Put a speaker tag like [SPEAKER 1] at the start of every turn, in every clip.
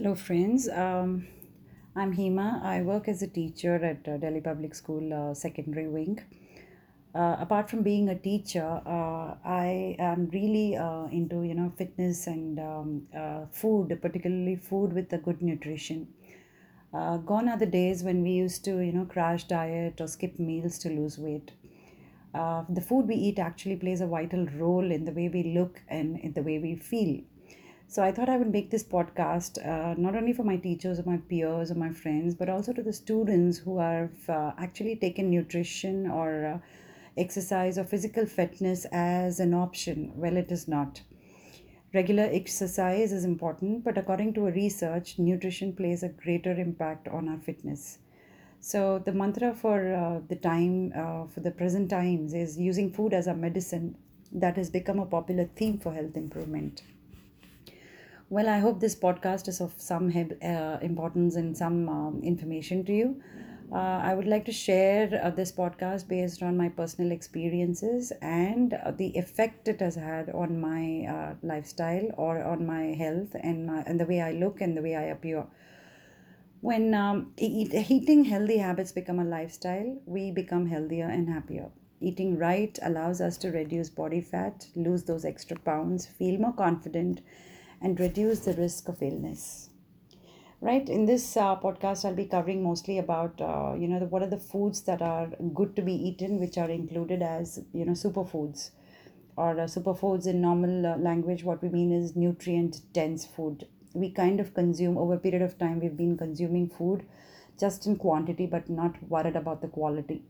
[SPEAKER 1] Hello, friends. Um, I'm Hema. I work as a teacher at uh, Delhi Public School uh, Secondary Wing. Uh, apart from being a teacher, uh, I am really uh, into you know fitness and um, uh, food, particularly food with a good nutrition. Gone are the days when we used to you know crash diet or skip meals to lose weight. The food we eat actually plays a vital role in the way we look and in the way we feel. So I thought I would make this podcast uh, not only for my teachers or my peers or my friends, but also to the students who have uh, actually taken nutrition or uh, exercise or physical fitness as an option. Well, it is not. Regular exercise is important, but according to a research, nutrition plays a greater impact on our fitness. So the mantra for uh, the time, uh, for the present times, is using food as a medicine. That has become a popular theme for health improvement. Well, I hope this podcast is of some uh, importance and some um, information to you. Uh, I would like to share uh, this podcast based on my personal experiences and uh, the effect it has had on my uh, lifestyle or on my health and my and the way I look and the way I appear. When um, eat, eating healthy habits become a lifestyle, we become healthier and happier. Eating right allows us to reduce body fat, lose those extra pounds, feel more confident, and reduce the risk of illness. Right. In this uh, podcast, I'll be covering mostly about uh, you know the, what are the foods that are good to be eaten, which are included as you know superfoods or uh, superfoods in normal uh, language. What we mean is nutrient dense food. We kind of consume over a period of time. We've been consuming food just in quantity, but not worried about the quality.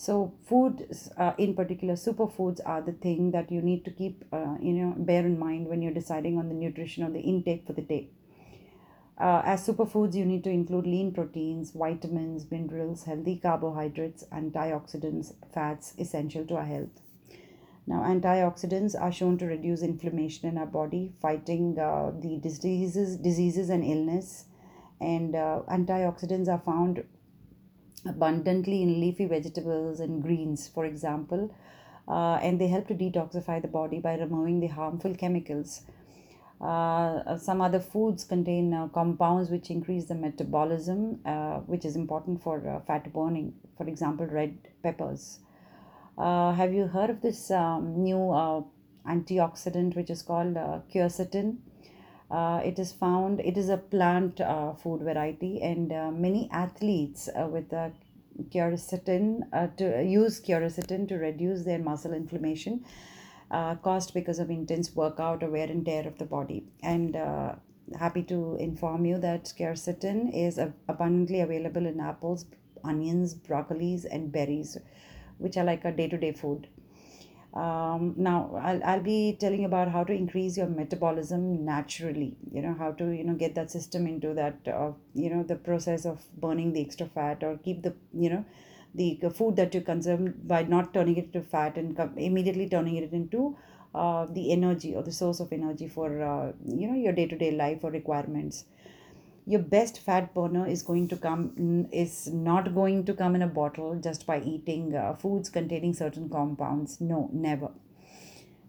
[SPEAKER 1] So, foods uh, in particular, superfoods are the thing that you need to keep, uh, you know, bear in mind when you're deciding on the nutrition or the intake for the day. Uh, as superfoods, you need to include lean proteins, vitamins, minerals, healthy carbohydrates, antioxidants, fats essential to our health. Now, antioxidants are shown to reduce inflammation in our body, fighting uh, the diseases, diseases and illness. And uh, antioxidants are found abundantly in leafy vegetables and greens, for example, uh, and they help to detoxify the body by removing the harmful chemicals. Uh, some other foods contain uh, compounds which increase the metabolism, uh, which is important for uh, fat burning. For example, red peppers. Uh, have you heard of this um, new antioxidant which is called quercetin? Uh, it is found, it is a plant uh, food variety, and uh, many athletes uh, with uh, quercetin uh, to use quercetin to reduce their muscle inflammation uh, caused because of intense workout or wear and tear of the body. And uh, happy to inform you that quercetin is ab- abundantly available in apples, onions, broccolis, and berries, which are like a day to day food. Um, now I'll, I'll be telling about how to increase your metabolism naturally you know how to you know get that system into that uh, you know the process of burning the extra fat or keep the you know the food that you consume by not turning it to fat and co- immediately turning it into uh, the energy or the source of energy for uh, you know your day-to-day life or requirements your best fat burner is going to come is not going to come in a bottle just by eating uh, foods containing certain compounds. No never.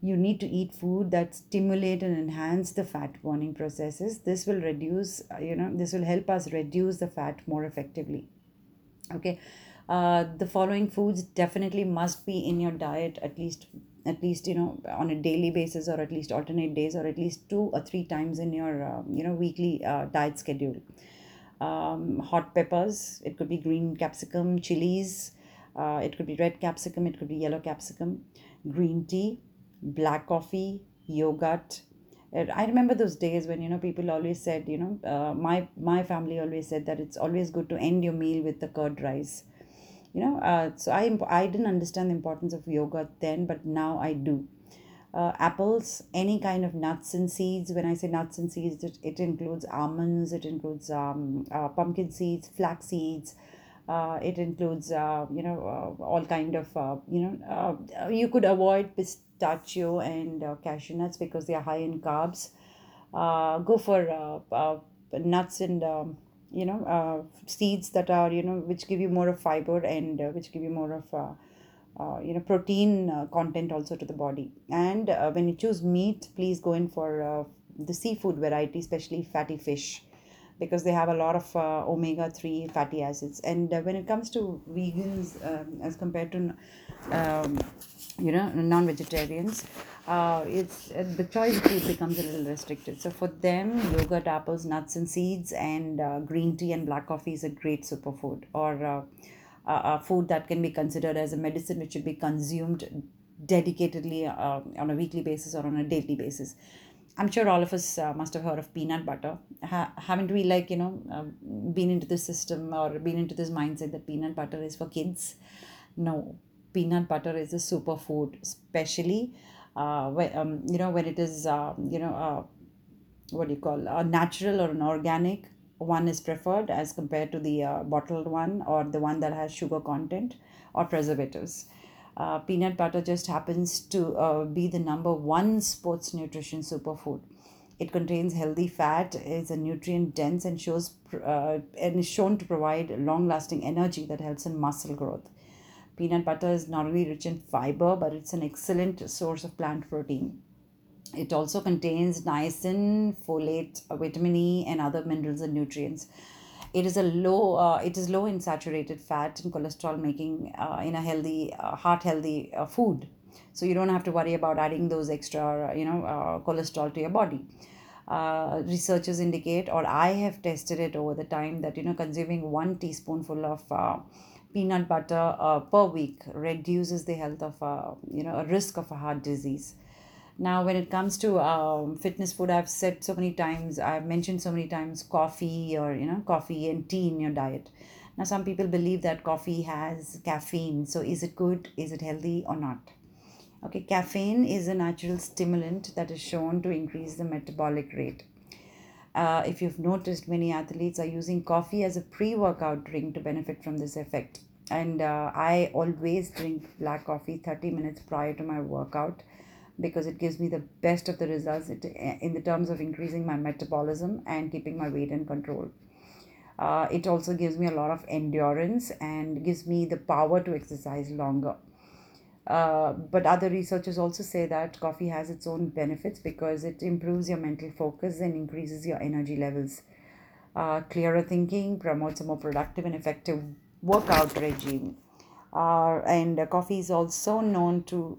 [SPEAKER 1] You need to eat food that stimulate and enhance the fat burning processes. This will reduce uh, you know this will help us reduce the fat more effectively. Okay? Uh, the following foods definitely must be in your diet at least at least you know on a daily basis or at least alternate days or at least two or three times in your uh, you know weekly uh, diet schedule. Um, hot peppers it could be green capsicum chilies uh, it could be red capsicum it could be yellow capsicum green tea black coffee yogurt. I remember those days when you know people always said you know uh, my my family always said that it's always good to end your meal with the curd rice you know uh, so i i didn't understand the importance of yoga then but now i do. Uh, apples any kind of nuts and seeds when i say nuts and seeds it, it includes almonds it includes um, uh, pumpkin seeds flax seeds uh, it includes uh, you know uh, all kind of uh, you know uh, you could avoid pistachio and uh, cashew nuts because they are high in carbs. Uh, go for uh, uh, nuts and um, you know uh, seeds that are you know which give you more of fiber and uh, which give you more of uh, uh, you know protein uh, content also to the body. And uh, when you choose meat please go in for the seafood variety especially fatty fish because they have a lot of uh, omega 3 fatty acids. And uh, when it comes to vegans, um, as compared to um, you know non vegetarians, uh, it's uh, the choice food becomes a little restricted. So for them, yogurt, apples, nuts, and seeds, and uh, green tea and black coffee is a great superfood or uh, a food that can be considered as a medicine which should be consumed dedicatedly uh, on a weekly basis or on a daily basis. I'm sure all of us uh, must have heard of peanut butter. Ha- haven't we, like, you know, uh, been into this system or been into this mindset that peanut butter is for kids? No, peanut butter is a superfood, especially uh, when, um, you know, when it is, uh, you know, uh, what do you call, a natural or an organic one is preferred as compared to the uh, bottled one or the one that has sugar content or preservatives. Uh, peanut butter just happens to uh, be the number one sports nutrition superfood. It contains healthy fat, is a nutrient dense, and shows uh, and is shown to provide long lasting energy that helps in muscle growth. Peanut butter is not only rich in fiber, but it's an excellent source of plant protein. It also contains niacin, folate, vitamin E, and other minerals and nutrients. It is a low. Uh, it is low in saturated fat and cholesterol, making uh, in a healthy, uh, heart healthy uh, food. So you don't have to worry about adding those extra, you know, uh, cholesterol to your body. Uh, researchers indicate, or I have tested it over the time, that you know consuming one teaspoonful of uh, peanut butter uh, per week reduces the health of uh, you know a risk of a heart disease now when it comes to um, fitness food i've said so many times i've mentioned so many times coffee or you know coffee and tea in your diet. Now some people believe that coffee has caffeine. So is it good? Is it healthy or not? Okay caffeine is a natural stimulant that is shown to increase the metabolic rate. Uh, if you've noticed many athletes are using coffee as a pre-workout drink to benefit from this effect. And uh, i always drink black coffee 30 minutes prior to my workout because it gives me the best of the results in the terms of increasing my metabolism and keeping my weight in control. Uh, it also gives me a lot of endurance and gives me the power to exercise longer. Uh, but other researchers also say that coffee has its own benefits because it improves your mental focus and increases your energy levels. Uh, clearer thinking promotes a more productive and effective workout regime. Uh, and coffee is also known to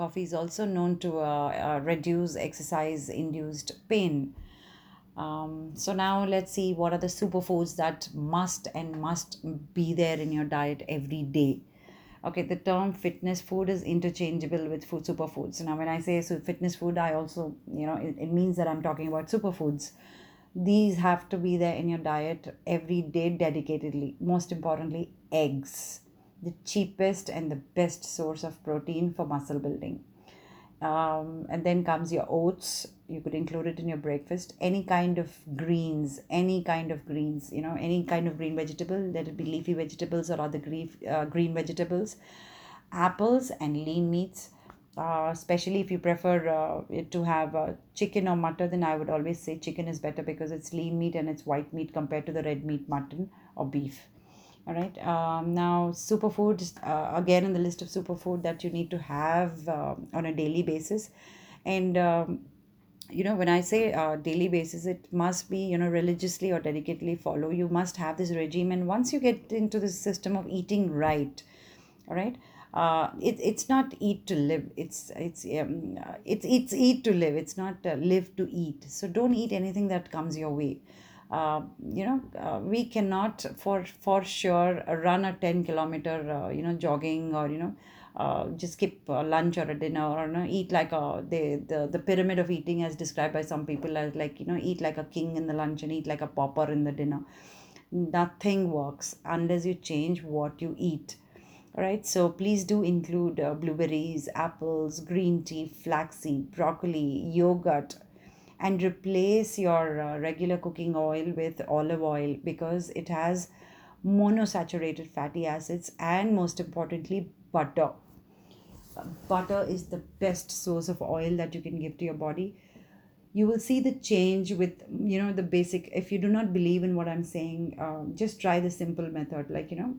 [SPEAKER 1] Coffee is also known to uh, uh, reduce exercise induced pain. Um, so now let's see what are the superfoods that must and must be there in your diet every day. Okay, the term fitness food is interchangeable with food superfoods. Now, when I say so fitness food, I also, you know, it, it means that I'm talking about superfoods. These have to be there in your diet every day dedicatedly. Most importantly, eggs the cheapest and the best source of protein for muscle building. Um, and then comes your oats. You could include it in your breakfast. Any kind of greens, any kind of greens, you know, any kind of green vegetable, let it be leafy vegetables or other green, uh, green vegetables, apples and lean meats. Uh, especially if you prefer uh, to have uh, chicken or mutton, then I would always say chicken is better because it's lean meat and it's white meat compared to the red meat mutton or beef all right um, now superfood uh, again in the list of superfood that you need to have uh, on a daily basis. And um, you know when i say uh, daily basis it must be you know religiously or dedicatedly follow. You must have this regime. And once you get into the system of eating right all right uh, it, it's not eat to live. It's it's um, it's it's eat to live. It's not uh, live to eat. So don't eat anything that comes your way uh, you know uh, we cannot for for sure run a 10 kilometer uh, you know jogging or you know uh, just skip a lunch or a dinner or you know, eat like a the, the the pyramid of eating as described by some people as like you know eat like a king in the lunch and eat like a pauper in the dinner. Nothing works unless you change what you eat all right? So please do include uh, blueberries apples green tea flaxseed broccoli yogurt and replace your uh, regular cooking oil with olive oil because it has monosaturated fatty acids and most importantly butter. Butter is the best source of oil that you can give to your body. You will see the change with you know the basic if you do not believe in what i'm saying uh, just try the simple method like you know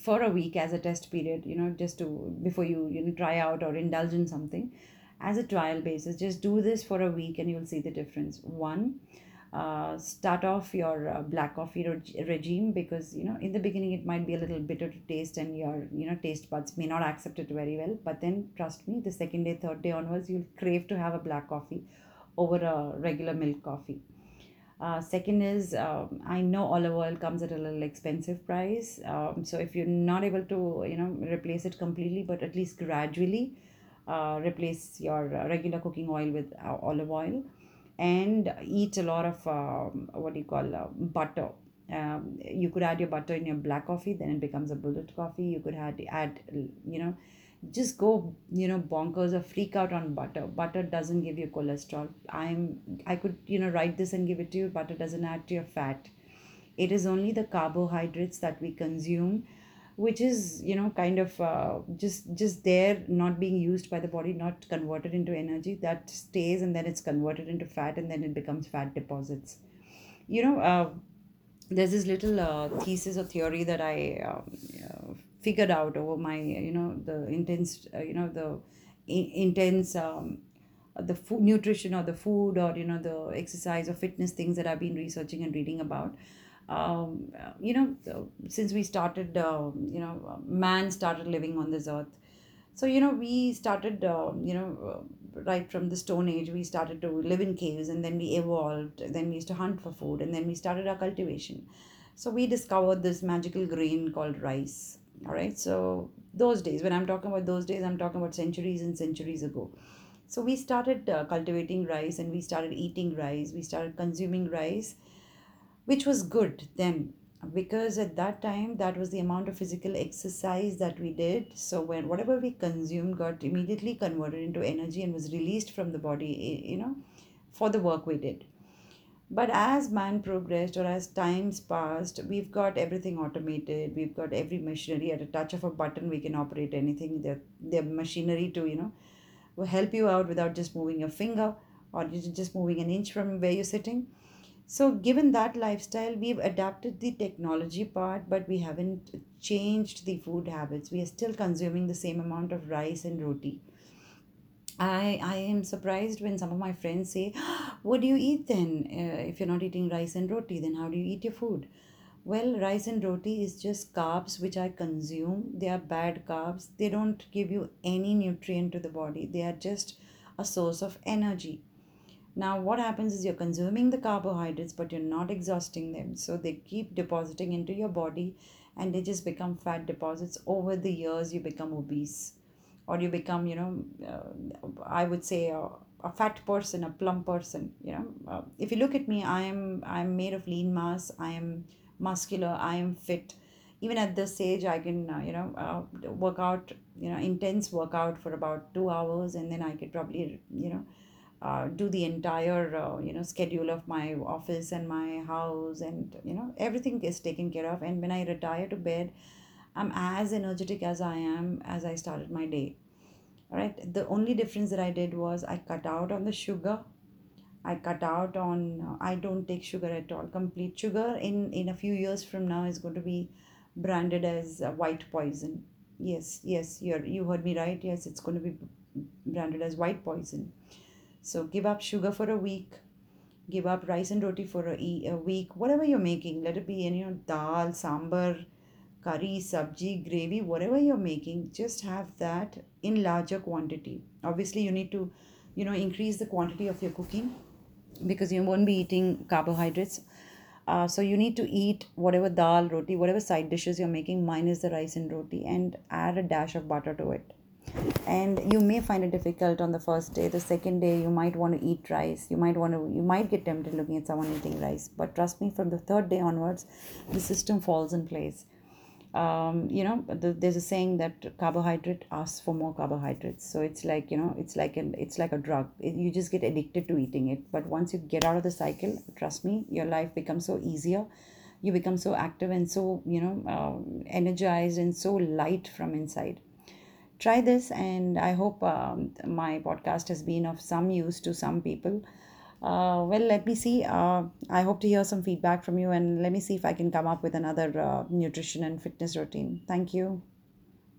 [SPEAKER 1] for a week as a test period you know just to before you you know try out or indulge in something as a trial basis just do this for a week and you'll see the difference. One uh, start off your uh, black coffee reg- regime because you know in the beginning it might be a little bitter to taste and your you know taste buds may not accept it very well. But then trust me the second day third day onwards you'll crave to have a black coffee over a regular milk coffee. Uh, second is um, I know olive oil comes at a little expensive price. Um, so if you're not able to you know replace it completely, but at least gradually replace your uh, regular cooking oil with uh, olive oil, and eat a lot of um, what do you call uh, butter. Um, you could add your butter in your black coffee, then it becomes a bullet coffee. You could add add you know just go you know bonkers or freak out on butter butter doesn't give you cholesterol i'm i could you know write this and give it to you butter doesn't add to your fat it is only the carbohydrates that we consume which is you know kind of uh, just just there not being used by the body not converted into energy that stays and then it's converted into fat and then it becomes fat deposits. You know uh, there's this little uh, thesis or theory that i um, uh, figured out over my you know the intense uh, you know the intense um, the food nutrition or the food or you know the exercise or fitness things that i've been researching and reading about um, uh, you know since we started um, you know man started living on this earth. So you know we started um, you know uh, right from the stone age we started to live in caves and then we evolved then we used to hunt for food and then we started our cultivation. So we discovered this magical grain called rice. All right so those days when i'm talking about those days i'm talking about centuries and centuries ago. So we started uh, cultivating rice and we started eating rice we started consuming rice which was good then because at that time that was the amount of physical exercise that we did. So when whatever we consumed got immediately converted into energy and was released from the body you know for the work we did. But as man progressed or as times passed we've got everything automated. We've got every machinery at a touch of a button. We can operate anything. The the machinery to you know will help you out without just moving your finger or just moving an inch from where you're sitting so, given that lifestyle, we've adapted the technology part, but we haven't changed the food habits. We are still consuming the same amount of rice and roti. I, I am surprised when some of my friends say, What do you eat then? Uh, if you're not eating rice and roti, then how do you eat your food? Well, rice and roti is just carbs which I consume. They are bad carbs. They don't give you any nutrient to the body. They are just a source of energy. Now, what happens is you're consuming the carbohydrates, but you're not exhausting them. So they keep depositing into your body and they just become fat deposits. Over the years, you become obese or you become, you know, uh, I would say a, a fat person, a plump person. You know, uh, if you look at me, I am I'm made of lean mass. I am muscular. I am fit. Even at this age, I can, uh, you know, uh, work out, you know, intense workout for about two hours, and then I could probably, you know, uh, do the entire uh, you know schedule of my office and my house and you know everything is taken care of. And when i retire to bed i'm as energetic as i am as i started my day. All right the only difference that i did was i cut out on the sugar. I cut out on uh, i don't take sugar at all. Complete sugar in in a few years from now is going to be branded as white poison. Yes yes you're you heard me right. Yes it's going to be branded as white poison so give up sugar for a week. Give up rice and roti for a, a week. Whatever you're making, let it be you know dal, sambar, curry, sabji, gravy, whatever you're making. Just have that in larger quantity. Obviously, you need to, you know, increase the quantity of your cooking because you won't be eating carbohydrates. Uh, so you need to eat whatever dal, roti, whatever side dishes you're making, minus the rice and roti, and add a dash of butter to it and you may find it difficult on the first day. The second day you might want to eat rice. You might want to you might get tempted looking at someone eating rice. But trust me from the third day onwards the system falls in place. Um, you know the, there's a saying that carbohydrate asks for more carbohydrates. So it's like you know it's like an it's like a drug. It- you just get addicted to eating it. But once you get out of the cycle trust me your life becomes so easier. You become so active and so you know uh, energized and so light from inside try this and i hope um, my podcast has been of some use to some people. Uh, well let me see. Uh, i hope to hear some feedback from you and let me see if i can come up with another uh, nutrition and fitness routine. Thank you